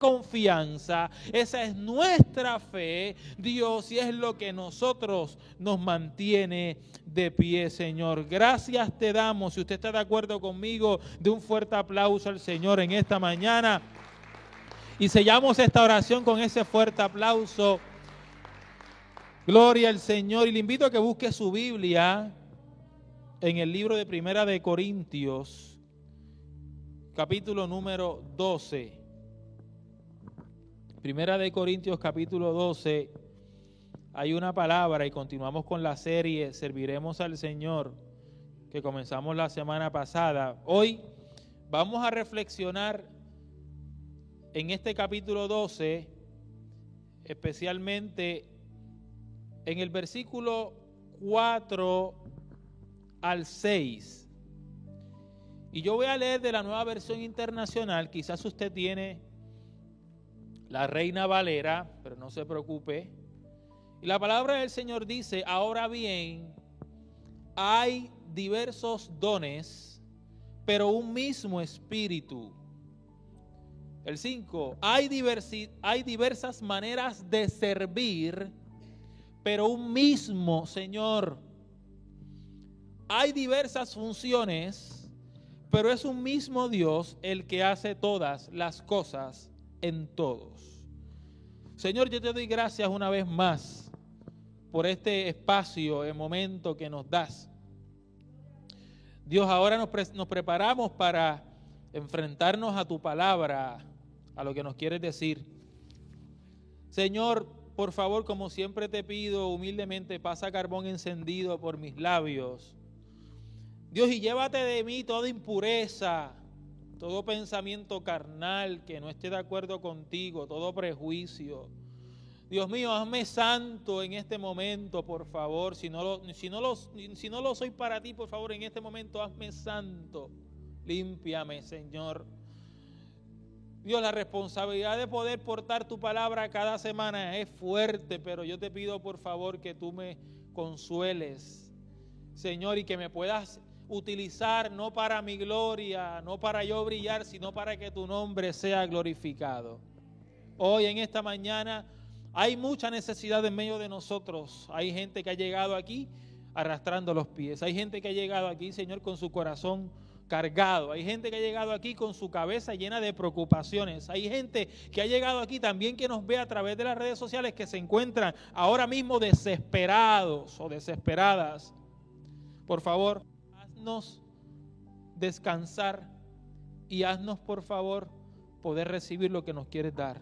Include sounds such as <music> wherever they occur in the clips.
confianza, esa es nuestra fe, Dios, y es lo que nosotros nos mantiene de pie, Señor. Gracias te damos, si usted está de acuerdo conmigo, de un fuerte aplauso al Señor en esta mañana. Y sellamos esta oración con ese fuerte aplauso. Gloria al Señor. Y le invito a que busque su Biblia en el libro de Primera de Corintios, capítulo número 12. Primera de Corintios capítulo 12, hay una palabra y continuamos con la serie Serviremos al Señor que comenzamos la semana pasada. Hoy vamos a reflexionar en este capítulo 12, especialmente en el versículo 4 al 6. Y yo voy a leer de la nueva versión internacional, quizás usted tiene la reina Valera, pero no se preocupe. Y la palabra del Señor dice, ahora bien, hay diversos dones, pero un mismo espíritu. El 5, hay, hay diversas maneras de servir, pero un mismo Señor. Hay diversas funciones, pero es un mismo Dios el que hace todas las cosas en todos. Señor, yo te doy gracias una vez más por este espacio, el momento que nos das. Dios, ahora nos, nos preparamos para enfrentarnos a tu palabra, a lo que nos quieres decir. Señor, por favor, como siempre te pido humildemente, pasa carbón encendido por mis labios. Dios, y llévate de mí toda impureza, todo pensamiento carnal que no esté de acuerdo contigo, todo prejuicio. Dios mío, hazme santo en este momento, por favor. Si no, lo, si, no lo, si no lo soy para ti, por favor, en este momento hazme santo. Límpiame, Señor. Dios, la responsabilidad de poder portar tu palabra cada semana es fuerte, pero yo te pido, por favor, que tú me consueles, Señor, y que me puedas utilizar no para mi gloria, no para yo brillar, sino para que tu nombre sea glorificado. Hoy en esta mañana hay mucha necesidad en medio de nosotros. Hay gente que ha llegado aquí arrastrando los pies. Hay gente que ha llegado aquí, Señor, con su corazón cargado. Hay gente que ha llegado aquí con su cabeza llena de preocupaciones. Hay gente que ha llegado aquí también que nos ve a través de las redes sociales que se encuentran ahora mismo desesperados o desesperadas. Por favor, haznos descansar y haznos por favor poder recibir lo que nos quieres dar.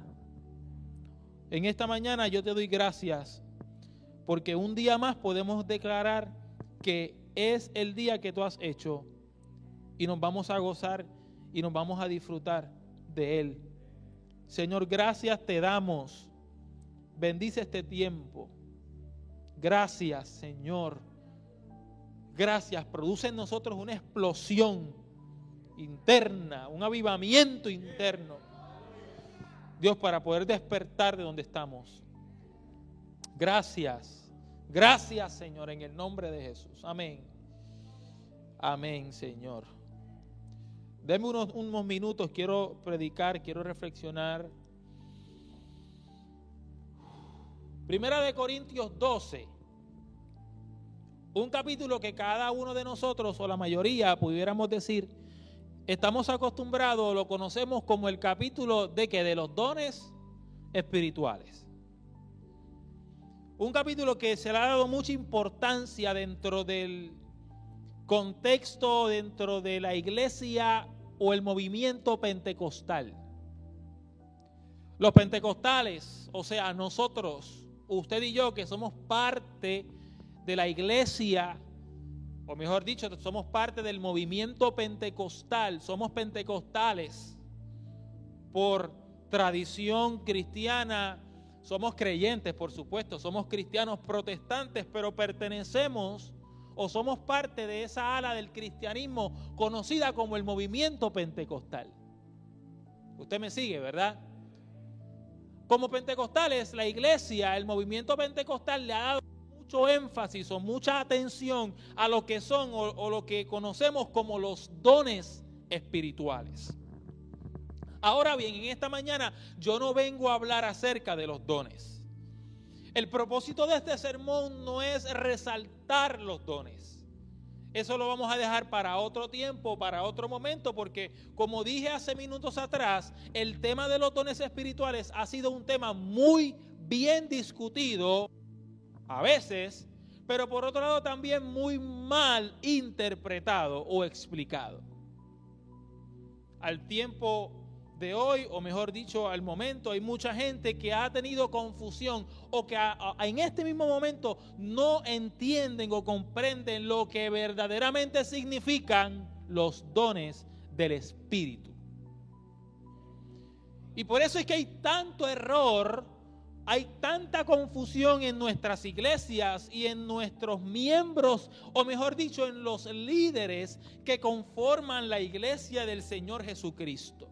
En esta mañana yo te doy gracias porque un día más podemos declarar que es el día que tú has hecho y nos vamos a gozar y nos vamos a disfrutar de él. Señor, gracias te damos. Bendice este tiempo. Gracias, Señor gracias produce en nosotros una explosión interna, un avivamiento interno. Dios, para poder despertar de donde estamos. Gracias, gracias Señor, en el nombre de Jesús. Amén. Amén, Señor. Deme unos, unos minutos, quiero predicar, quiero reflexionar. Primera de Corintios 12. Un capítulo que cada uno de nosotros, o la mayoría, pudiéramos decir, estamos acostumbrados, lo conocemos como el capítulo de que de los dones espirituales. Un capítulo que se le ha dado mucha importancia dentro del contexto, dentro de la iglesia o el movimiento pentecostal. Los pentecostales, o sea, nosotros, usted y yo, que somos parte de la iglesia, o mejor dicho, somos parte del movimiento pentecostal, somos pentecostales por tradición cristiana, somos creyentes, por supuesto, somos cristianos protestantes, pero pertenecemos o somos parte de esa ala del cristianismo conocida como el movimiento pentecostal. Usted me sigue, ¿verdad? Como pentecostales, la iglesia, el movimiento pentecostal le ha dado mucho énfasis o mucha atención a lo que son o, lo que conocemos como los dones espirituales. Ahora bien, en esta mañana yo no vengo a hablar acerca de los dones. El propósito de este sermón no es resaltar los dones. Eso lo vamos a dejar para otro tiempo, para otro momento, porque como dije hace minutos atrás, el tema de los dones espirituales ha sido un tema muy bien discutido a veces, pero por otro lado también muy mal interpretado o explicado. Al tiempo de hoy, o mejor dicho, al momento, hay mucha gente que ha tenido confusión o que en este mismo momento no entienden o comprenden lo que verdaderamente significan los dones del Espíritu. Y por eso es que hay tanto error, hay tanta confusión en nuestras iglesias y en nuestros miembros, o mejor dicho, en los líderes que conforman la iglesia del Señor Jesucristo.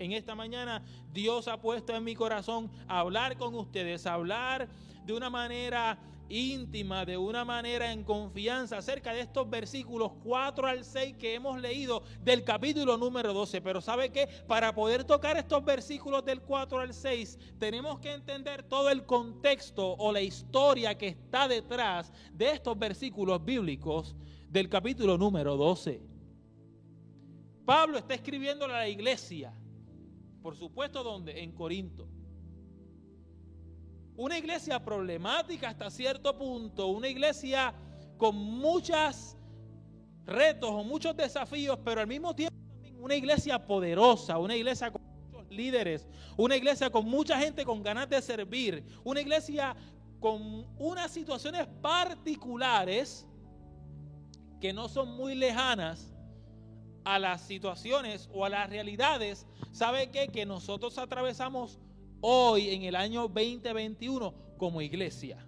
En esta mañana Dios ha puesto en mi corazón hablar con ustedes, hablar de una manera íntima, de una manera en confianza acerca de estos versículos 4 al 6 que hemos leído del capítulo número 12. Pero ¿sabe qué? Para poder tocar estos versículos del 4 al 6, tenemos que entender todo el contexto o la historia que está detrás de estos versículos bíblicos del capítulo número 12. Pablo está escribiendo a la iglesia por supuesto, ¿dónde? En Corinto. Una iglesia problemática hasta cierto punto, una iglesia con muchos retos o muchos desafíos, pero al mismo tiempo una iglesia poderosa, una iglesia con muchos líderes, una iglesia con mucha gente con ganas de servir, una iglesia con unas situaciones particulares que no son muy lejanas a las situaciones o a las realidades, ¿sabe qué? Que nosotros atravesamos hoy en el año 2021 como iglesia.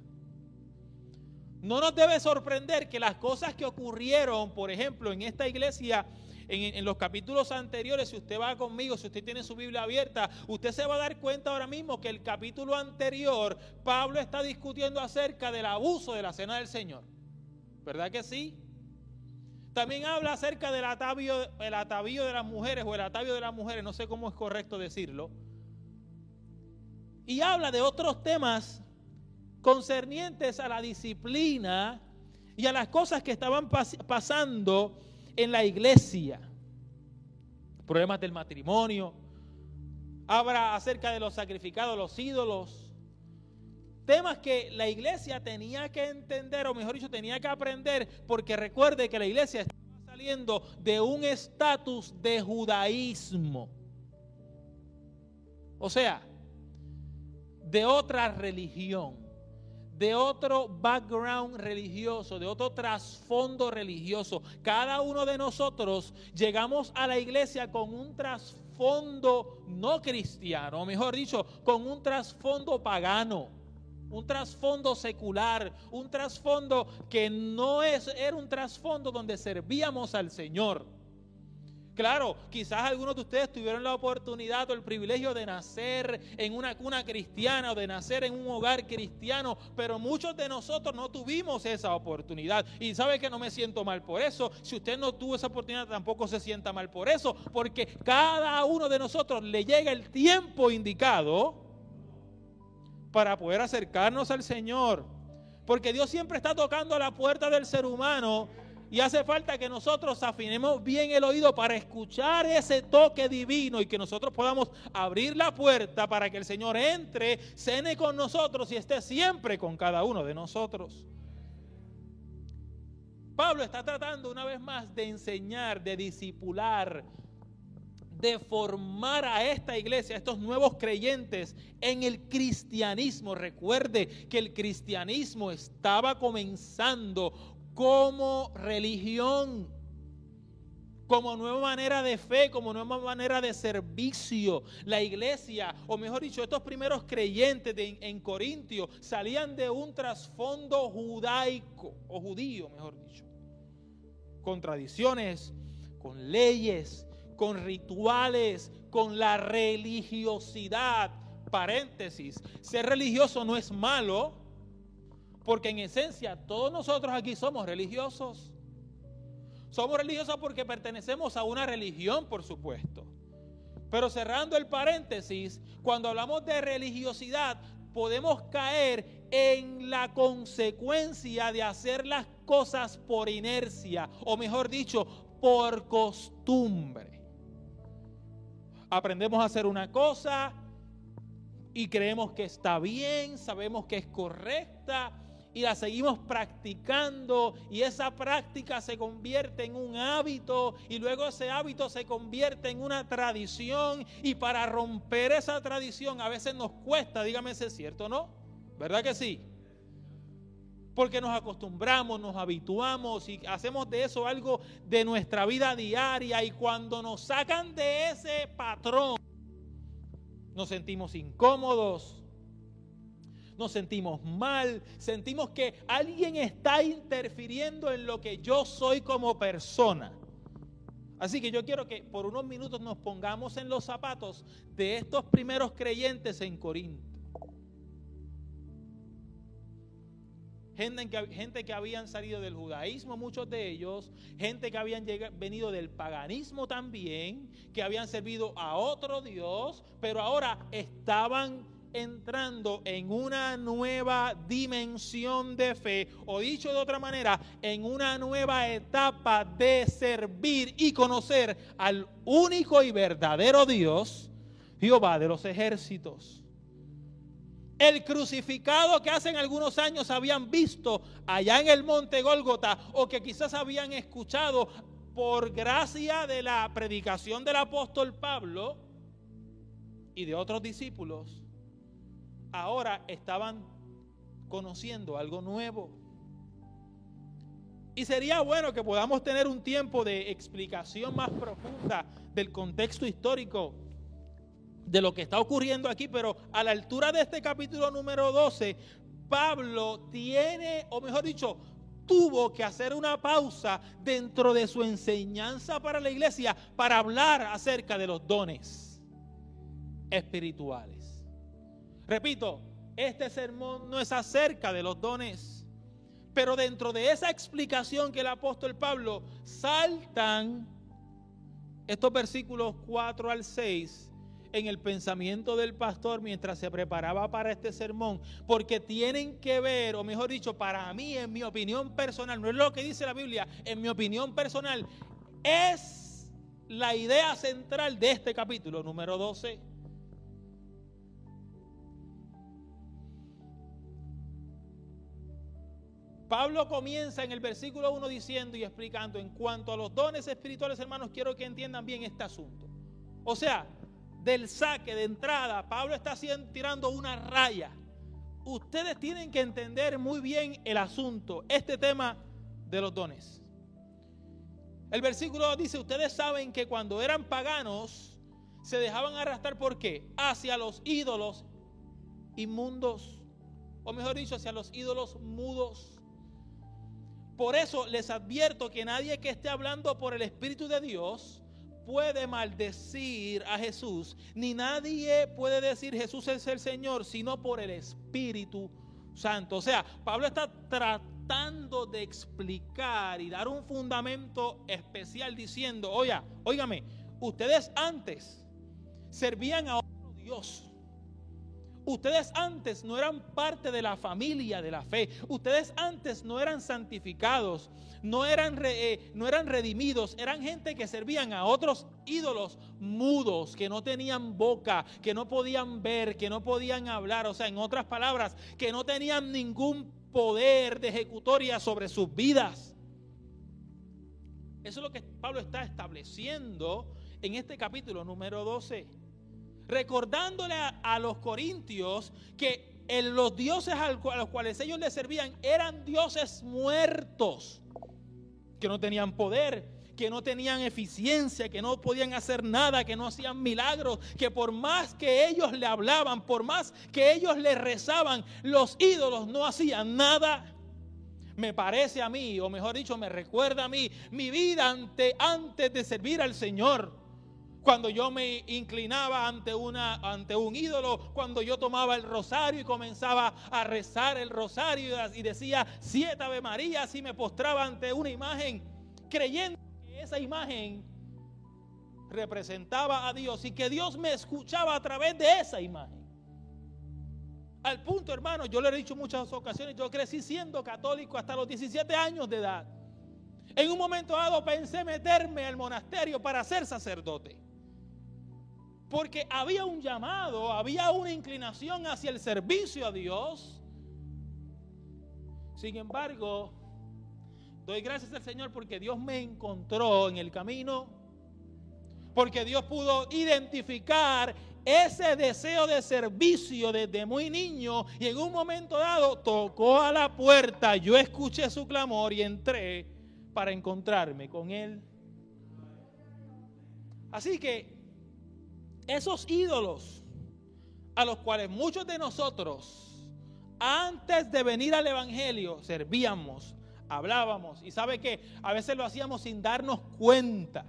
No nos debe sorprender que las cosas que ocurrieron, por ejemplo, en esta iglesia, en, los capítulos anteriores, si usted va conmigo, si usted tiene su Biblia abierta, usted se va a dar cuenta ahora mismo que el capítulo anterior, Pablo está discutiendo acerca del abuso de la cena del Señor. ¿Verdad que sí? También habla acerca del atavío, el atavío de las mujeres o el atavio de las mujeres, no sé cómo es correcto decirlo. Y habla de otros temas concernientes a la disciplina y a las cosas que estaban pasando en la iglesia. Problemas del matrimonio. Habla acerca de los sacrificados, los ídolos. Temas que la iglesia tenía que entender, o mejor dicho, tenía que aprender, porque recuerde que la iglesia estaba saliendo de un estatus de judaísmo. O sea, de otra religión, de otro background religioso, de otro trasfondo religioso. Cada uno de nosotros llegamos a la iglesia con un trasfondo no cristiano, o mejor dicho, con un trasfondo pagano un trasfondo secular, un trasfondo que no es, era un trasfondo donde servíamos al Señor. Claro, quizás algunos de ustedes tuvieron la oportunidad o el privilegio de nacer en una cuna cristiana o de nacer en un hogar cristiano, pero muchos de nosotros no tuvimos esa oportunidad. Y sabe que no me siento mal por eso. Si usted no tuvo esa oportunidad, tampoco se sienta mal por eso, porque cada uno de nosotros le llega el tiempo indicado para poder acercarnos al Señor. Porque Dios siempre está tocando a la puerta del ser humano y hace falta que nosotros afinemos bien el oído para escuchar ese toque divino y que nosotros podamos abrir la puerta para que el Señor entre, cene con nosotros y esté siempre con cada uno de nosotros. Pablo está tratando una vez más de enseñar, de disipular, de formar a esta iglesia, a estos nuevos creyentes en el cristianismo. Recuerde que el cristianismo estaba comenzando como religión, como nueva manera de fe, como nueva manera de servicio. La iglesia, o mejor dicho, estos primeros creyentes en Corintio salían de un trasfondo judaico, o judío, mejor dicho, con tradiciones, con leyes, con rituales, con la religiosidad. Paréntesis, ser religioso no es malo, porque en esencia todos nosotros aquí somos religiosos. Somos religiosos porque pertenecemos a una religión, por supuesto. Pero cerrando el paréntesis, cuando hablamos de religiosidad, podemos caer en la consecuencia de hacer las cosas por inercia, o mejor dicho, por costumbre. Aprendemos a hacer una cosa y creemos que está bien, sabemos que es correcta, y la seguimos practicando y esa práctica se convierte en un hábito y luego ese hábito se convierte en una tradición y para romper esa tradición a veces nos cuesta, dígame si es cierto, ¿no? ¿Verdad que sí? Porque nos acostumbramos, nos habituamos y hacemos de eso algo de nuestra vida diaria y cuando nos sacan de ese patrón nos sentimos incómodos, nos sentimos mal, sentimos que alguien está interfiriendo en lo que yo soy como persona. Así que yo quiero que por unos minutos nos pongamos en los zapatos de estos primeros creyentes en Corinto. Gente que, gente que, habían salido del judaísmo, muchos de ellos, gente que habían venido del paganismo también, que habían servido a otro Dios, pero ahora estaban entrando en una nueva dimensión de fe, o dicho de otra manera, en una nueva etapa de servir y conocer al único y verdadero Dios, Jehová de los ejércitos. El crucificado que hace algunos años habían visto allá en el monte Gólgota o que quizás habían escuchado por gracia de la predicación del apóstol Pablo y de otros discípulos, ahora estaban conociendo algo nuevo. Y sería bueno que podamos tener un tiempo de explicación más profunda del contexto histórico de lo que está ocurriendo aquí, pero a la altura de este capítulo número 12, Pablo tiene, o mejor dicho, tuvo que hacer una pausa dentro de su enseñanza para la iglesia para hablar acerca de los dones espirituales. Repito, este sermón no es acerca de los dones, pero dentro de esa explicación que el apóstol Pablo saltan estos versículos 4 al 6 en el pensamiento del pastor mientras se preparaba para este sermón, porque tienen que ver, o mejor dicho, para mí, en mi opinión personal, no es lo que dice la Biblia, en mi opinión personal, es la idea central de este capítulo número 12 Pablo comienza en el versículo 1 diciendo y explicando en cuanto a los dones espirituales, hermanos, quiero que entiendan bien este asunto. O sea, del saque de entrada, Pablo está tirando una raya. Ustedes tienen que entender muy bien el asunto, este tema de los dones. El versículo dice, ustedes saben que cuando eran paganos, se dejaban arrastrar por qué? Hacia los ídolos inmundos, o mejor dicho, hacia los ídolos mudos. Por eso les advierto que nadie que esté hablando por el Espíritu de Dios puede maldecir a Jesús, ni nadie puede decir Jesús es el Señor, sino por el Espíritu Santo. O sea, Pablo está tratando de explicar y dar un fundamento especial diciendo, oiga, óigame, ustedes antes servían a otro Dios. Ustedes antes no eran parte de la familia de la fe. Ustedes antes no eran santificados, no eran, eh, no eran redimidos. Eran gente que servían a otros ídolos mudos, que no tenían boca, que no podían ver, que no podían hablar. O sea, en otras palabras, que no tenían ningún poder de ejecutoria sobre sus vidas. Eso es lo que Pablo está estableciendo en este capítulo número 12 recordándole a, los corintios que los dioses a los cuales ellos le servían eran dioses muertos, que no tenían poder, que no tenían eficiencia, que no podían hacer nada, que no hacían milagros, que por más que ellos le hablaban, por más que ellos le rezaban, los ídolos no hacían nada. Me parece a mí, o mejor dicho, me recuerda a mí, mi vida ante, antes de servir al Señor cuando yo me inclinaba ante, una, ante un ídolo, cuando yo tomaba el rosario y comenzaba a rezar el rosario y decía siete Ave María, y me postraba ante una imagen, creyendo que esa imagen representaba a Dios y que Dios me escuchaba a través de esa imagen. Al punto, hermano, yo le he dicho en muchas ocasiones, yo crecí siendo católico hasta los 17 años de edad. En un momento dado pensé meterme al monasterio para ser sacerdote. Porque había un llamado, había una inclinación hacia el servicio a Dios. Sin embargo, doy gracias al Señor porque Dios me encontró en el camino. Porque Dios pudo identificar ese deseo de servicio desde muy niño y en un momento dado tocó a la puerta, yo escuché su clamor y entré para encontrarme con él. Así que esos ídolos a los cuales muchos de nosotros antes de venir al Evangelio servíamos, hablábamos y sabe que a veces lo hacíamos sin darnos cuenta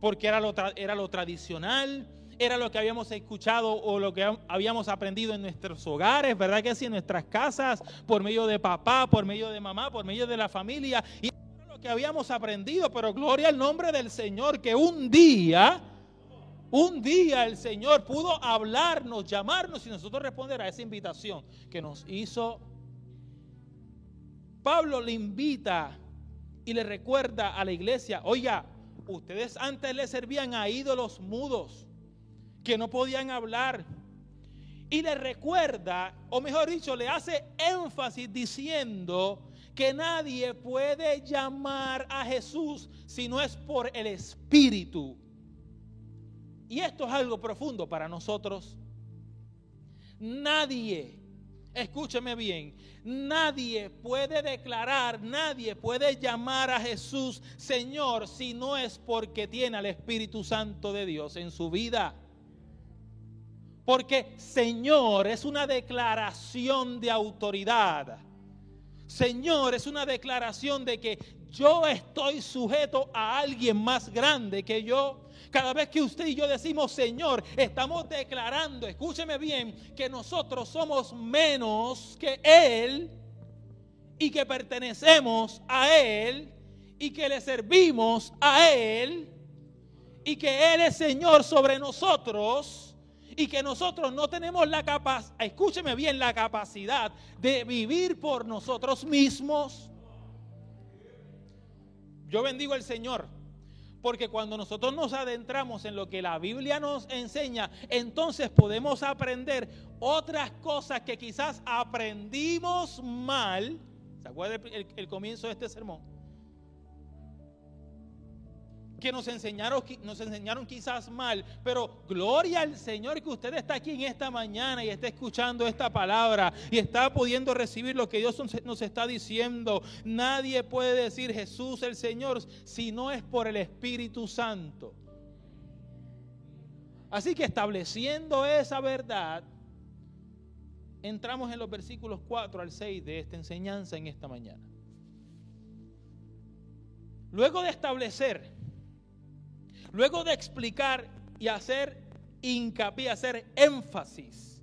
porque era lo, era lo tradicional, era lo que habíamos escuchado o lo que habíamos aprendido en nuestros hogares, ¿verdad que sí? En nuestras casas, por medio de papá, por medio de mamá, por medio de la familia. Y era lo que habíamos aprendido, pero gloria al nombre del Señor, que un día, un día el Señor pudo hablarnos, llamarnos y nosotros responder a esa invitación que nos hizo. Pablo le invita y le recuerda a la iglesia, oiga, ustedes antes le servían a ídolos mudos que no podían hablar. Y le recuerda, o mejor dicho, le hace énfasis diciendo que nadie puede llamar a Jesús si no es por el Espíritu. Y esto es algo profundo para nosotros. Nadie, escúcheme bien, nadie puede declarar, nadie puede llamar a Jesús Señor si no es porque tiene al Espíritu Santo de Dios en su vida. Porque Señor es una declaración de autoridad. Señor es una declaración de que yo estoy sujeto a alguien más grande que yo. Cada vez que usted y yo decimos Señor, estamos declarando, escúcheme bien, que nosotros somos menos que Él y que pertenecemos a Él y que le servimos a Él y que Él es Señor sobre nosotros y que nosotros no tenemos la capacidad, escúcheme bien, la capacidad de vivir por nosotros mismos. Yo bendigo al Señor, porque cuando nosotros nos adentramos en lo que la Biblia nos enseña, entonces podemos aprender otras cosas que quizás aprendimos mal. ¿Se acuerda el, el comienzo de este sermón? Que nos enseñaron, nos enseñaron quizás mal, pero gloria al Señor que usted está aquí en esta mañana y está escuchando esta palabra y está pudiendo recibir lo que Dios nos está diciendo. Nadie puede decir Jesús el Señor si no es por el Espíritu Santo. Así que estableciendo esa verdad, entramos en los versículos 4 al 6 de esta enseñanza en esta mañana. Luego de establecer Luego de explicar y hacer hincapié, hacer énfasis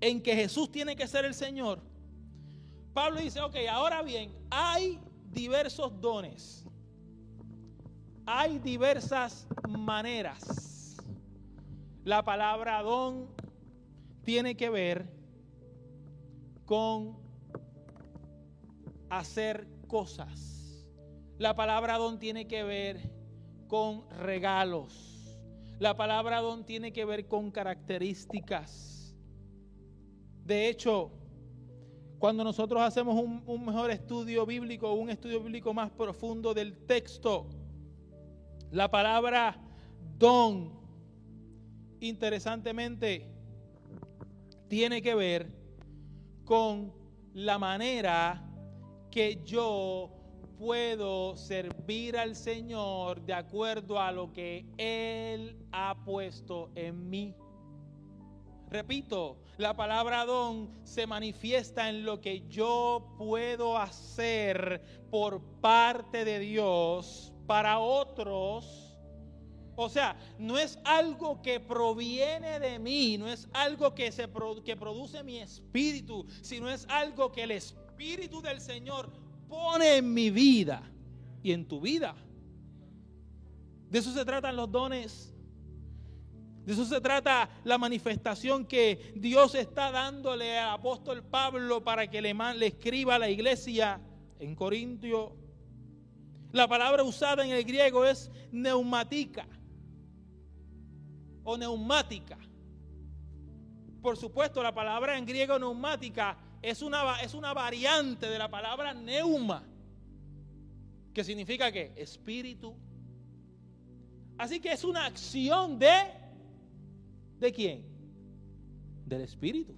en que Jesús tiene que ser el Señor, Pablo dice, ok, ahora bien, hay diversos dones, hay diversas maneras. La palabra don tiene que ver con hacer cosas. La palabra don tiene que ver con regalos. La palabra don tiene que ver con características. De hecho, cuando nosotros hacemos un, mejor estudio bíblico, un estudio bíblico más profundo del texto, la palabra don, interesantemente, tiene que ver con la manera que yo puedo servir al Señor de acuerdo a lo que Él ha puesto en mí. Repito, la palabra don se manifiesta en lo que yo puedo hacer por parte de Dios para otros. O sea, no es algo que proviene de mí, no es algo que, se, que produce mi espíritu, sino es algo que el Espíritu del Señor pone en mi vida y en tu vida. De eso se tratan los dones. De eso se trata la manifestación que Dios está dándole al apóstol Pablo para que le, escriba a la iglesia en Corintio. La palabra usada en el griego es neumática o neumática. Por supuesto, la palabra en griego neumática es una, es una variante de la palabra neuma, que significa que espíritu. Así que es una acción de ¿De quién? Del Espíritu.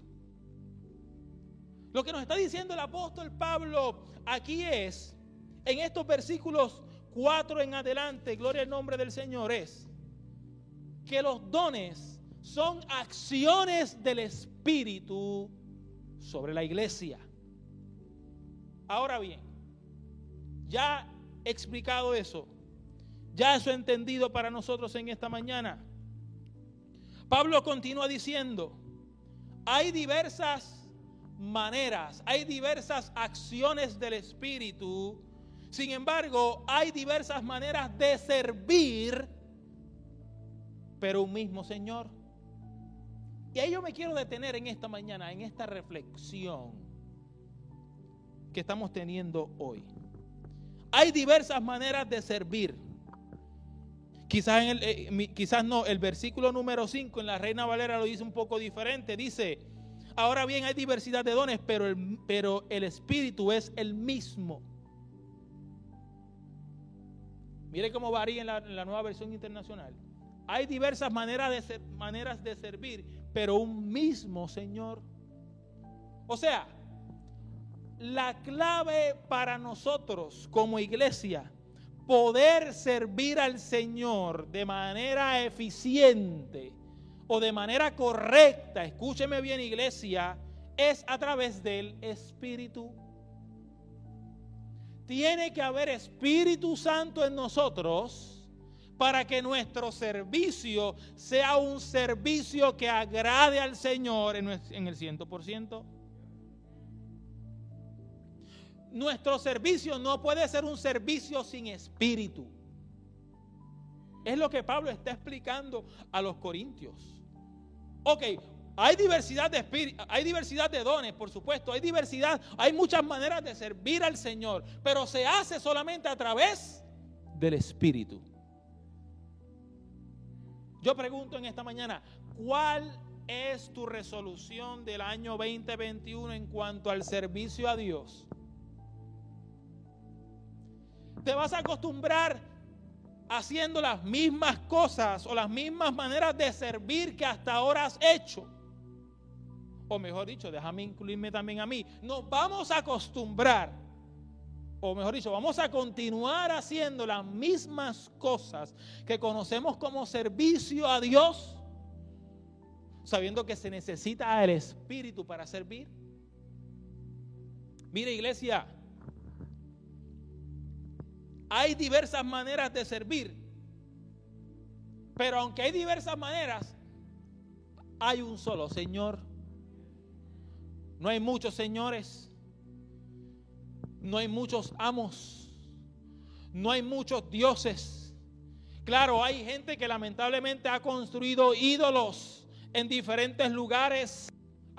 Lo que nos está diciendo el apóstol Pablo aquí es, en estos versículos 4 en adelante, gloria al nombre del Señor, es que los dones son acciones del Espíritu sobre la iglesia. Ahora bien, ya explicado eso, ya eso entendido para nosotros en esta mañana. Pablo continúa diciendo, hay diversas maneras, hay diversas acciones del Espíritu, sin embargo, hay diversas maneras de servir, pero un mismo Señor. Y ahí yo me quiero detener en esta mañana, en esta reflexión que estamos teniendo hoy. Hay diversas maneras de servir. Quizás, eh, no, el versículo número 5 en la Reina Valera lo dice un poco diferente. Dice, ahora bien hay diversidad de dones, pero el, pero el Espíritu es el mismo. Mire cómo varía en la, nueva versión internacional. Hay diversas maneras de, maneras de servir, pero un mismo Señor. O sea, la clave para nosotros como iglesia poder servir al Señor de manera eficiente o de manera correcta, escúcheme bien iglesia, es a través del Espíritu. Tiene que haber Espíritu Santo en nosotros para que nuestro servicio sea un servicio que agrade al Señor en el ciento por ciento. Nuestro servicio no puede ser un servicio sin espíritu. Es lo que Pablo está explicando a los corintios. Ok, hay diversidad de espíritu, hay diversidad de dones, por supuesto, hay diversidad, hay muchas maneras de servir al Señor, pero se hace solamente a través del espíritu. Yo pregunto en esta mañana, ¿cuál es tu resolución del año 2021 en cuanto al servicio a Dios? te vas a acostumbrar haciendo las mismas cosas o las mismas maneras de servir que hasta ahora has hecho. O mejor dicho, déjame incluirme también a mí. Nos vamos a acostumbrar, o mejor dicho, vamos a continuar haciendo las mismas cosas que conocemos como servicio a Dios, sabiendo que se necesita el Espíritu para servir. Mire iglesia, hay diversas maneras de servir. Pero aunque hay diversas maneras, hay un solo Señor. No hay muchos señores. No hay muchos amos. No hay muchos dioses. Claro, hay gente que lamentablemente ha construido ídolos en diferentes lugares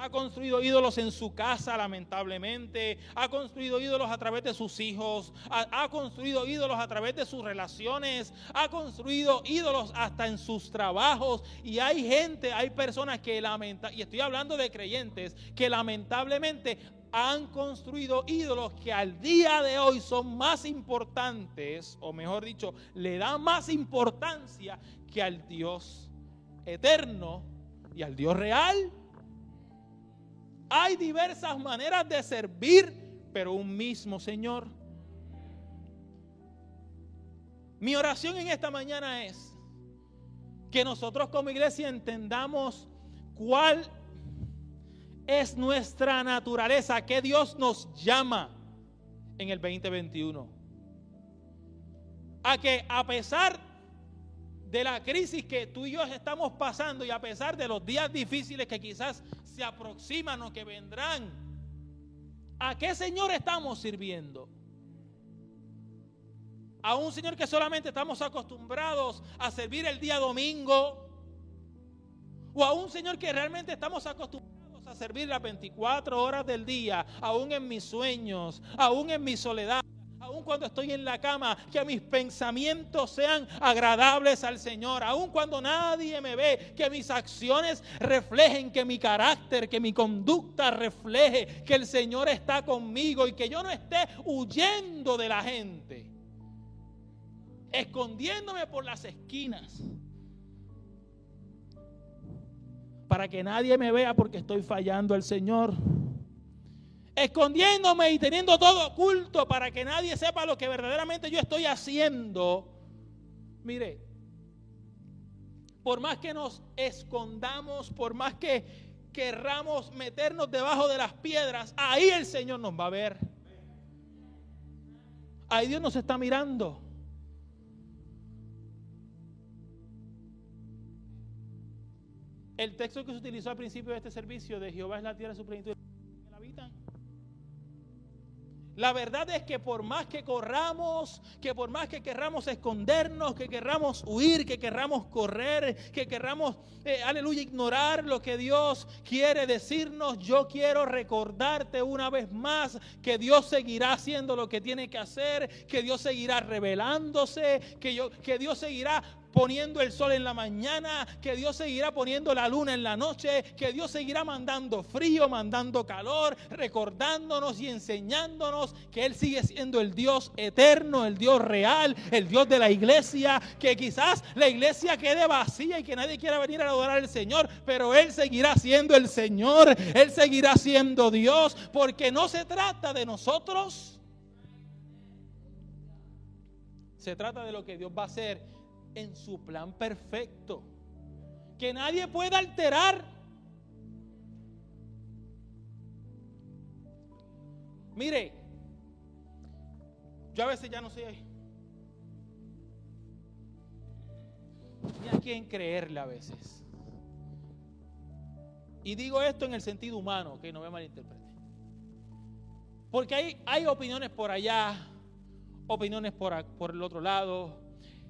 ha construido ídolos en su casa, lamentablemente. Ha construido ídolos a través de sus hijos. Ha, construido ídolos a través de sus relaciones. Ha construido ídolos hasta en sus trabajos. Y hay gente, hay personas que lamentablemente, y estoy hablando de creyentes, que lamentablemente han construido ídolos que al día de hoy son más importantes, o mejor dicho, le dan más importancia que al Dios eterno y al Dios real. Hay diversas maneras de servir, pero un mismo Señor. Mi oración en esta mañana es que nosotros como iglesia entendamos cuál es nuestra naturaleza, que Dios nos llama en el 2021. A que a pesar de la crisis que tú y yo estamos pasando y a pesar de los días difíciles que quizás se aproximan o que vendrán, ¿a qué Señor estamos sirviendo? A un Señor que solamente estamos acostumbrados a servir el día domingo. O a un Señor que realmente estamos acostumbrados a servir las 24 horas del día, aún en mis sueños, aún en mi soledad aun cuando estoy en la cama, que mis pensamientos sean agradables al Señor, aun cuando nadie me ve, que mis acciones reflejen, que mi carácter, que mi conducta refleje que el Señor está conmigo y que yo no esté huyendo de la gente, escondiéndome por las esquinas. Para que nadie me vea porque estoy fallando al Señor escondiéndome y teniendo todo oculto para que nadie sepa lo que verdaderamente yo estoy haciendo. Mire, por más que nos escondamos, por más que querramos meternos debajo de las piedras, ahí el Señor nos va a ver. Ahí Dios nos está mirando. El texto que se utilizó al principio de este servicio de Jehová es la tierra su plenitud la verdad es que por más que corramos, que por más que querramos escondernos, que querramos huir, que querramos correr, que querramos, eh, aleluya, ignorar lo que Dios quiere decirnos, yo quiero recordarte una vez más que Dios seguirá haciendo lo que tiene que hacer, que Dios seguirá revelándose, que, yo, que Dios seguirá poniendo el sol en la mañana, que Dios seguirá poniendo la luna en la noche, que Dios seguirá mandando frío, mandando calor, recordándonos y enseñándonos que Él sigue siendo el Dios eterno, el Dios real, el Dios de la iglesia, que quizás la iglesia quede vacía y que nadie quiera venir a adorar al Señor, pero Él seguirá siendo el Señor, Él seguirá siendo Dios, porque no se trata de nosotros. Se trata de lo que Dios va a hacer en su plan perfecto, que nadie pueda alterar. Mire, yo a veces ya no sé ni a quién creerle a veces. Y digo esto en el sentido humano, que no me malinterprete. Porque hay, hay opiniones por allá, opiniones por, por el otro lado,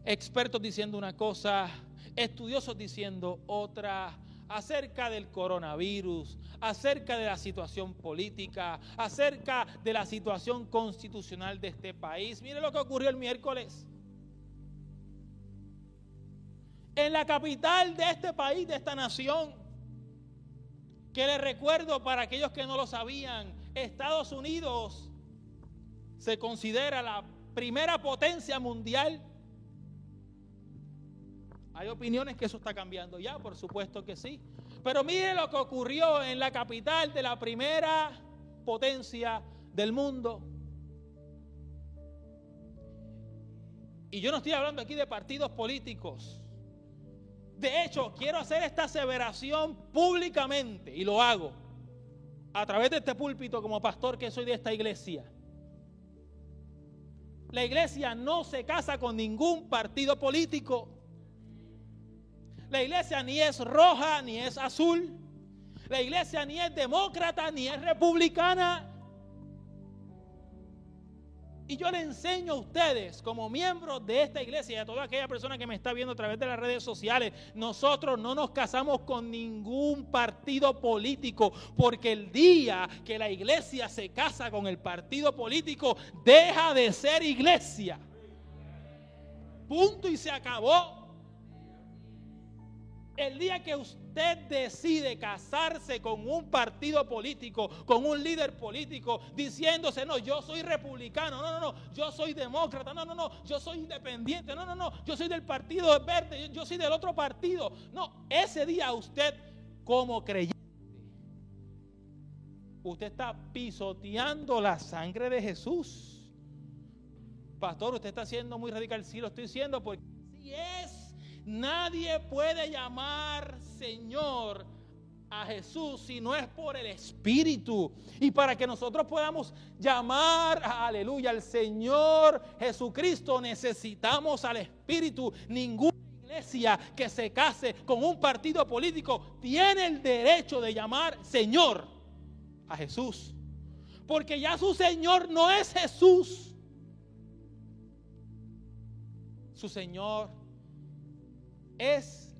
expertos diciendo una cosa, estudiosos diciendo otra, acerca del coronavirus, acerca de la situación política, acerca de la situación constitucional de este país. Mire lo que ocurrió el miércoles. En la capital de este país, de esta nación, que les recuerdo para aquellos que no lo sabían, Estados Unidos se considera la primera potencia mundial hay opiniones que eso está cambiando ya, por supuesto que sí. Pero mire lo que ocurrió en la capital de la primera potencia del mundo. Y yo no estoy hablando aquí de partidos políticos. De hecho, quiero hacer esta aseveración públicamente y lo hago a través de este púlpito como pastor que soy de esta iglesia. La iglesia no se casa con ningún partido político. La iglesia ni es roja ni es azul. La iglesia ni es demócrata ni es republicana. Y yo le enseño a ustedes, como miembros de esta iglesia y a toda aquella persona que me está viendo a través de las redes sociales, nosotros no nos casamos con ningún partido político, porque el día que la iglesia se casa con el partido político, deja de ser iglesia. Punto y se acabó. El día que usted decide casarse con un partido político, con un líder político, diciéndose, no, yo soy republicano, no, no, no, yo soy demócrata, no, no, no, yo soy independiente, no, no, no, yo soy del partido verde, yo, soy del otro partido. No, ese día usted como creyente, usted está pisoteando la sangre de Jesús. Pastor, usted está siendo muy radical, sí lo estoy diciendo porque si es Nadie puede llamar Señor a Jesús si no es por el Espíritu. Y para que nosotros podamos llamar, aleluya, al Señor Jesucristo, necesitamos al Espíritu. Ninguna iglesia que se case con un partido político tiene el derecho de llamar Señor a Jesús. Porque ya su Señor no es Jesús. su Señor. Es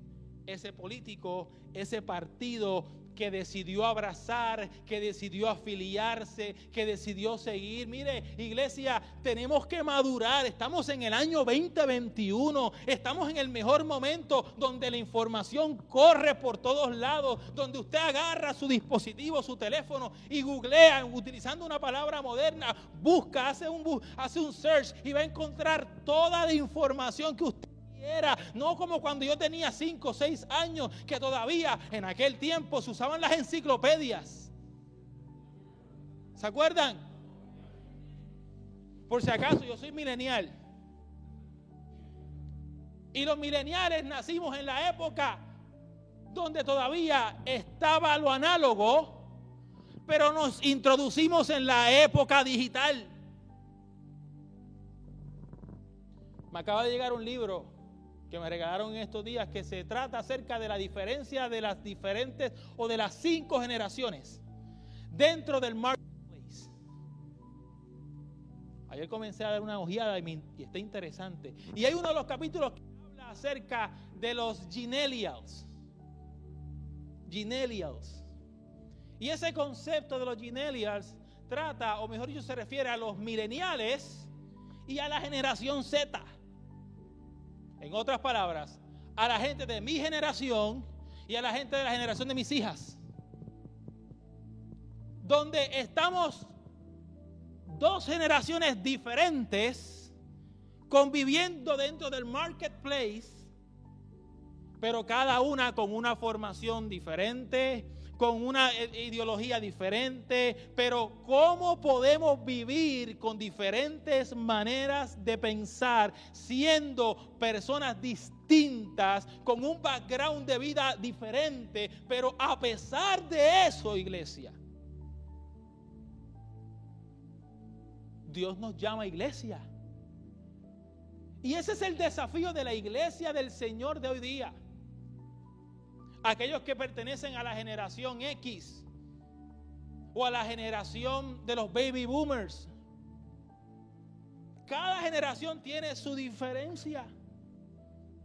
ese político, ese partido que decidió abrazar, que decidió afiliarse, que decidió seguir. Mire, iglesia, tenemos que madurar. Estamos en el año 2021. Estamos en el mejor momento donde la información corre por todos lados, donde usted agarra su dispositivo, su teléfono y googlea utilizando una palabra moderna, busca, hace un, hace un search y va a encontrar toda la información que usted no como cuando yo tenía 5 o 6 años, que todavía en aquel tiempo se usaban las enciclopedias. ¿Se acuerdan? Por si acaso, yo soy milenial. Y los mileniales nacimos en la época donde todavía estaba lo análogo, pero nos introducimos en la época digital. Me acaba de llegar un libro que me regalaron en estos días que se trata acerca de la diferencia de las diferentes o de las cinco generaciones dentro del marketplace. Ayer comencé a dar una ojeada y, está interesante. Y hay uno de los capítulos que habla acerca de los Ginellials. Ginellials. Y ese concepto de los Ginellials trata, o mejor dicho, se refiere a los mileniales y a la generación Z. En otras palabras, a la gente de mi generación y a la gente de la generación de mis hijas. Donde estamos dos generaciones diferentes conviviendo dentro del marketplace, pero cada una con una formación diferente, con una ideología diferente, pero ¿cómo podemos vivir con diferentes maneras de pensar siendo personas distintas, con un background de vida diferente, pero a pesar de eso, iglesia? Dios nos llama iglesia. Y ese es el desafío de la iglesia del Señor de hoy día aquellos que pertenecen a la generación X o a la generación de los baby boomers. Cada generación tiene su diferencia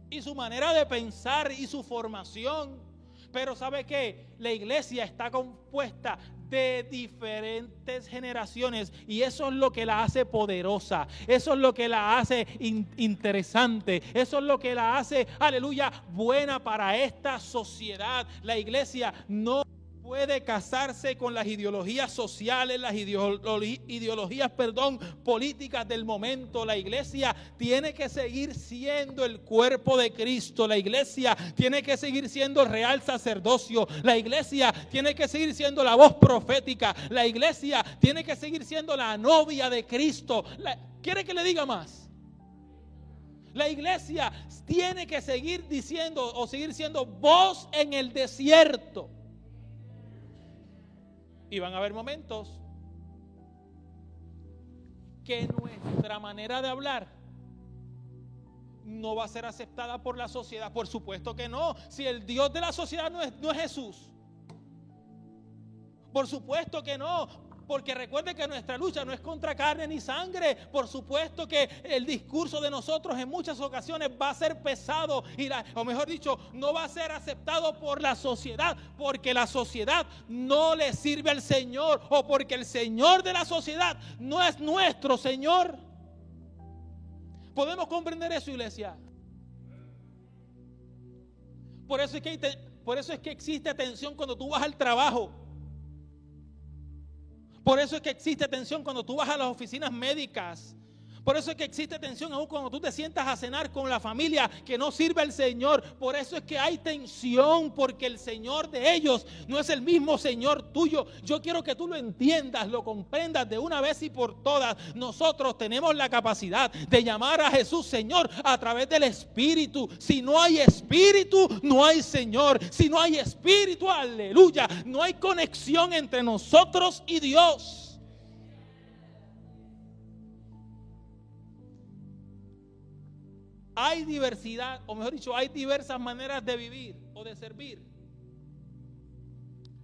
y su manera de pensar y su formación. Pero ¿sabe qué? La iglesia está compuesta de diferentes generaciones y eso es lo que la hace poderosa, eso es lo que la hace interesante, eso es lo que la hace, aleluya, buena para esta sociedad. La iglesia no puede casarse con las ideologías sociales, las ideologías, perdón, políticas del momento. La iglesia tiene que seguir siendo el cuerpo de Cristo. La iglesia tiene que seguir siendo el real sacerdocio. La iglesia tiene que seguir siendo la voz profética. La iglesia tiene que seguir siendo la novia de Cristo. ¿Quiere que le diga más? La iglesia tiene que seguir diciendo o seguir siendo voz en el desierto. Y van a haber momentos que nuestra manera de hablar no va a ser aceptada por la sociedad. Por supuesto que no. Si el Dios de la sociedad no es, no es Jesús. Por supuesto que no. Porque recuerde que nuestra lucha no es contra carne ni sangre. Por supuesto que el discurso de nosotros en muchas ocasiones va a ser pesado, y o mejor dicho, no va a ser aceptado por la sociedad, porque la sociedad no le sirve al Señor, o porque el Señor de la sociedad no es nuestro Señor. ¿Podemos comprender eso, iglesia? Por eso es que, por eso es que existe tensión cuando tú vas al trabajo. Por eso es que existe tensión cuando tú vas a las oficinas médicas. Por eso es que existe tensión aún cuando tú te sientas a cenar con la familia que no sirve al Señor. Por eso es que hay tensión porque el Señor de ellos no es el mismo Señor tuyo. Yo quiero que tú lo entiendas, lo comprendas de una vez y por todas. Nosotros tenemos la capacidad de llamar a Jesús Señor a través del Espíritu. Si no hay Espíritu, no hay Señor. Si no hay Espíritu, aleluya, no hay conexión entre nosotros y Dios. Hay diversidad, o mejor dicho, hay diversas maneras de vivir o de servir.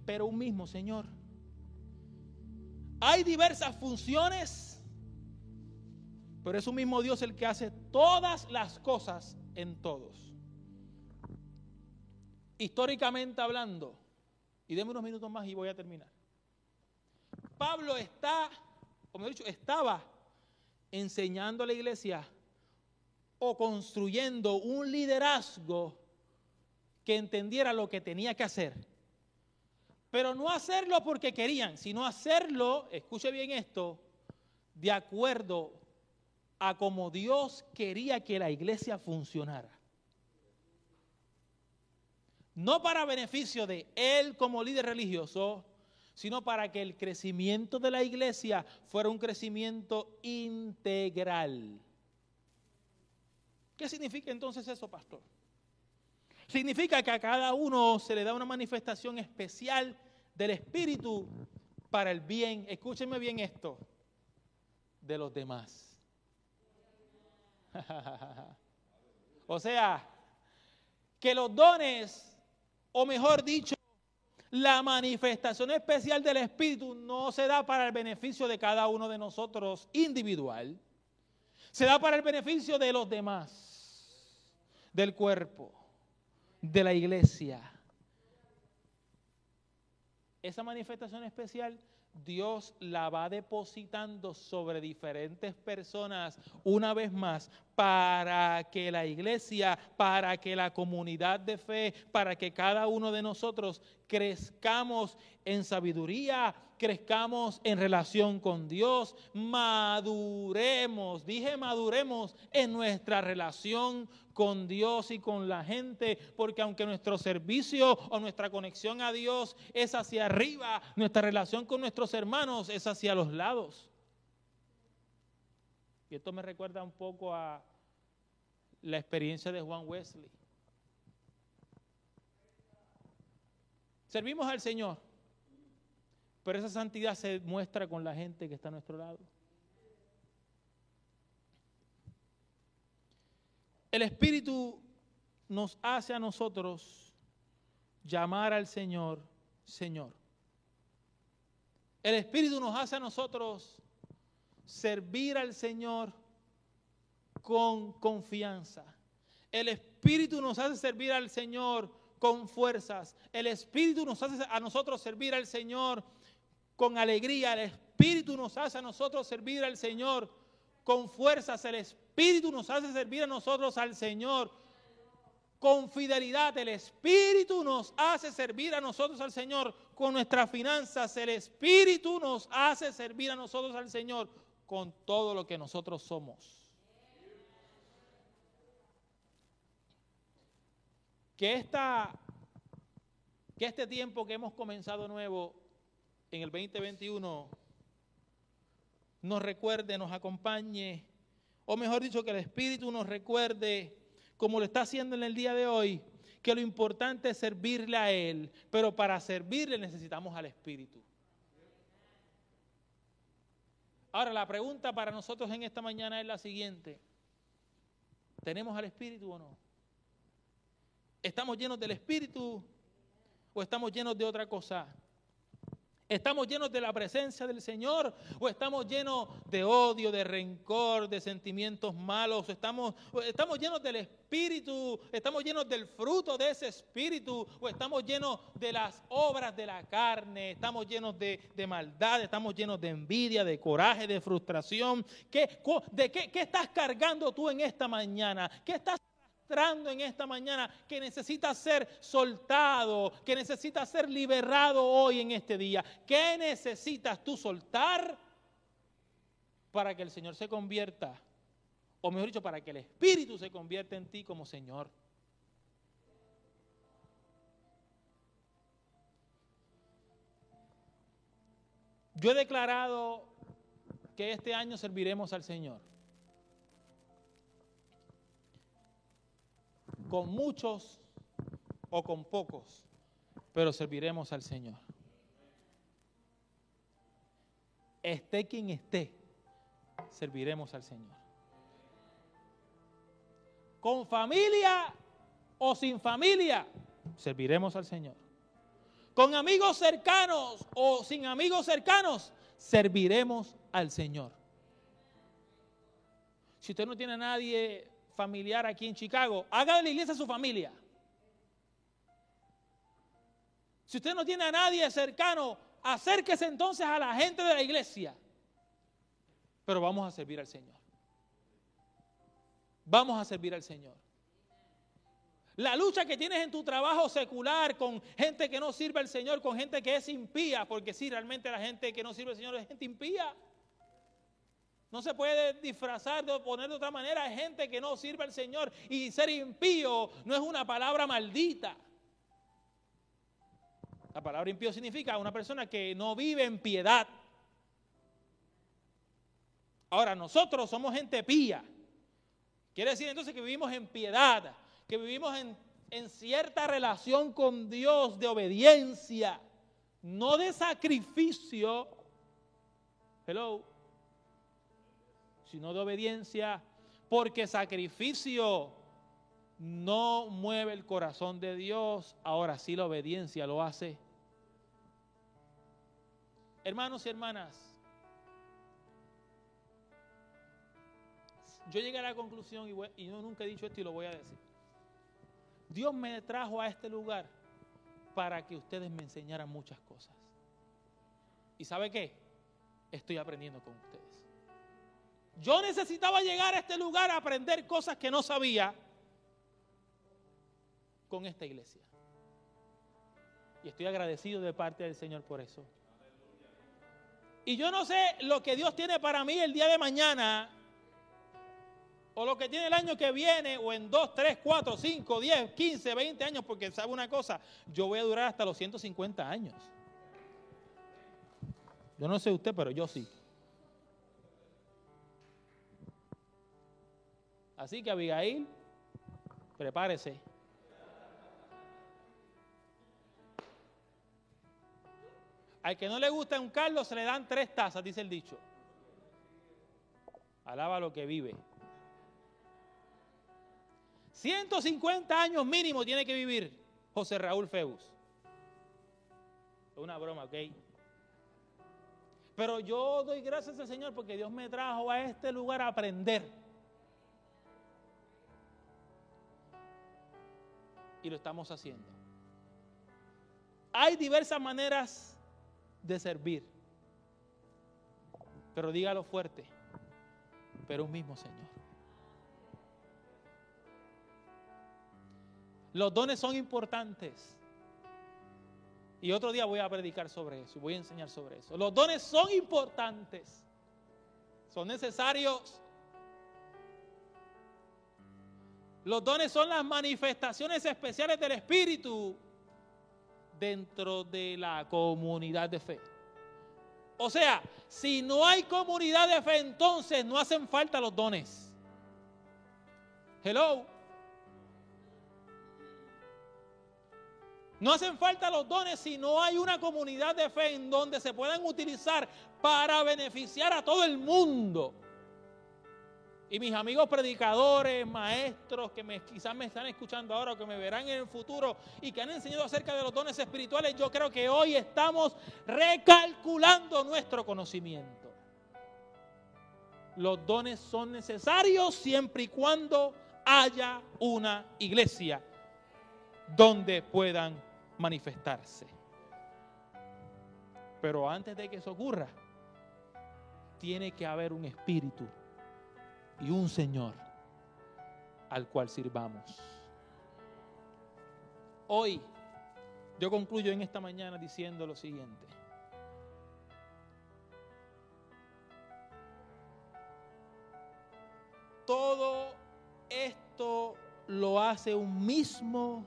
Pero un mismo Señor. Hay diversas funciones, pero es un mismo Dios el que hace todas las cosas en todos. Históricamente hablando, y déme unos minutos más y voy a terminar. Pablo está, como he dicho, estaba enseñando a la iglesia o construyendo un liderazgo que entendiera lo que tenía que hacer. Pero no hacerlo porque querían, sino hacerlo, escuche bien esto, de acuerdo a como Dios quería que la iglesia funcionara. No para beneficio de él como líder religioso, sino para que el crecimiento de la iglesia fuera un crecimiento integral. ¿Qué significa entonces eso, pastor? Significa que a cada uno se le da una manifestación especial del Espíritu para el bien, escúchenme bien esto, de los demás. <laughs> o sea, que los dones, o mejor dicho, la manifestación especial del Espíritu no se da para el beneficio de cada uno de nosotros individual, se da para el beneficio de los demás, del cuerpo, de la iglesia. Esa manifestación especial Dios la va depositando sobre diferentes personas una vez más para que la iglesia, para que la comunidad de fe, para que cada uno de nosotros crezcamos en sabiduría, crezcamos en relación con Dios, maduremos, dije maduremos en nuestra relación con Dios y con la gente, porque aunque nuestro servicio o nuestra conexión a Dios es hacia arriba, nuestra relación con nuestros hermanos es hacia los lados. Y esto me recuerda un poco a la experiencia de Juan Wesley. Servimos al Señor, pero esa santidad se muestra con la gente que está a nuestro lado. El Espíritu nos hace a nosotros llamar al Señor, Señor. El Espíritu nos hace a nosotros servir al Señor con confianza. El Espíritu nos hace servir al Señor con fuerzas. El Espíritu nos hace a nosotros servir al Señor con alegría. El Espíritu nos hace a nosotros servir al Señor con fuerzas. El Espíritu nos hace servir a nosotros al Señor con fidelidad. El Espíritu nos hace servir a nosotros al Señor con nuestras finanzas. El Espíritu nos hace servir a nosotros al Señor con todo lo que nosotros somos. Que, esta, que este tiempo que hemos comenzado nuevo en el 2021 nos recuerde, nos acompañe, o mejor dicho, que el Espíritu nos recuerde, como lo está haciendo en el día de hoy, que lo importante es servirle a Él, pero para servirle necesitamos al Espíritu. Ahora, la pregunta para nosotros en esta mañana es la siguiente. ¿Tenemos al Espíritu o no? ¿Estamos llenos del Espíritu o estamos llenos de otra cosa? ¿Estamos llenos de la presencia del Señor o estamos llenos de odio, de rencor, de sentimientos malos? ¿Estamos, estamos llenos del Espíritu? ¿Estamos llenos del fruto de ese Espíritu? ¿O estamos llenos de las obras de la carne? ¿Estamos llenos de, maldad? ¿Estamos llenos de envidia, de coraje, de frustración? ¿Qué, ¿De qué, qué estás cargando tú en esta mañana? ¿Qué estás en esta mañana que necesita ser soltado, que necesita ser liberado hoy en este día. ¿Qué necesitas tú soltar para que el Señor se convierta? O mejor dicho, para que el Espíritu se convierta en ti como Señor. Yo he declarado que este año serviremos al Señor. Con muchos o con pocos, pero serviremos al Señor. Esté quien esté, serviremos al Señor. Con familia o sin familia, serviremos al Señor. Con amigos cercanos o sin amigos cercanos, serviremos al Señor. Si usted no tiene a nadie familiar aquí en Chicago, haga de la iglesia su familia. Si usted no tiene a nadie cercano, acérquese entonces a la gente de la iglesia. Pero vamos a servir al Señor. Vamos a servir al Señor. La lucha que tienes en tu trabajo secular con gente que no sirve al Señor, con gente que es impía, porque sí, realmente la gente que no sirve al Señor es gente impía. No se puede disfrazar de poner de otra manera. Hay gente que no sirve al Señor y ser impío no es una palabra maldita. La palabra impío significa una persona que no vive en piedad. Ahora, nosotros somos gente pía. Quiere decir entonces que vivimos en piedad, que vivimos en, en cierta relación con Dios de obediencia, no de sacrificio. Hello. Sino de obediencia, porque sacrificio no mueve el corazón de Dios, ahora sí la obediencia lo hace. Hermanos y hermanas, yo llegué a la conclusión, y, yo nunca he dicho esto y lo voy a decir. Dios me trajo a este lugar para que ustedes me enseñaran muchas cosas. ¿Y sabe qué? Estoy aprendiendo con ustedes. Yo necesitaba llegar a este lugar a aprender cosas que no sabía con esta iglesia. Y estoy agradecido de parte del Señor por eso. Y yo no sé lo que Dios tiene para mí el día de mañana, o lo que tiene el año que viene, o en 2, 3, 4, 5, 10, 15, 20 años, porque sabe una cosa, yo voy a durar hasta los 150 años. Yo no sé usted, pero yo sí. Así que Abigail, prepárese. Al que no le gusta un Carlos se le dan tres tazas, dice el dicho. Alaba lo que vive. 150 años mínimo tiene que vivir José Raúl Feus. Es una broma, ¿ok? Pero yo doy gracias al Señor porque Dios me trajo a este lugar a aprender. Y lo estamos haciendo. Hay diversas maneras de servir. Pero dígalo fuerte, pero un mismo Señor. Los dones son importantes. Y otro día voy a predicar sobre eso, voy a enseñar sobre eso. Los dones son importantes, son necesarios. Los dones son las manifestaciones especiales del Espíritu dentro de la comunidad de fe. O sea, si no hay comunidad de fe, entonces no hacen falta los dones. Hello. No hacen falta los dones si no hay una comunidad de fe en donde se puedan utilizar para beneficiar a todo el mundo. Y mis amigos predicadores, maestros que quizás me están escuchando ahora o que me verán en el futuro y que han enseñado acerca de los dones espirituales, yo creo que hoy estamos recalculando nuestro conocimiento. Los dones son necesarios siempre y cuando haya una iglesia donde puedan manifestarse. Pero antes de que eso ocurra, tiene que haber un espíritu y un Señor al cual sirvamos. Hoy yo concluyo en esta mañana diciendo lo siguiente. Todo esto lo hace un mismo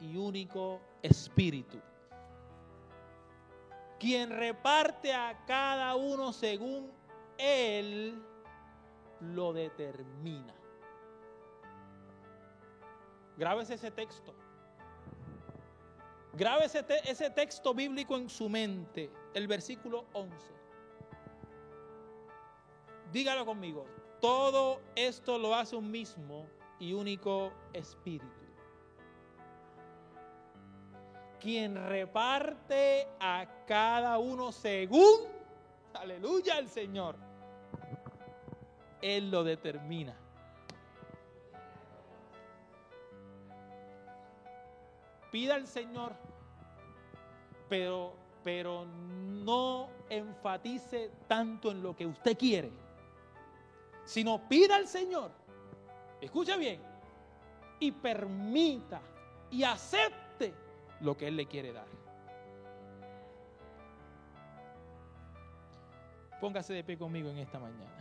y único espíritu, quien reparte a cada uno según él lo determina. Grábese ese texto. Grábese ese texto bíblico en su mente, el versículo 11. Dígalo conmigo. Todo esto lo hace un mismo y único espíritu. Quien reparte a cada uno según, aleluya, el Señor Él lo determina. Pida al Señor, pero, pero no enfatice tanto en lo que usted quiere, sino pida al Señor, escuche bien, y permita y acepte lo que Él le quiere dar. Póngase de pie conmigo en esta mañana.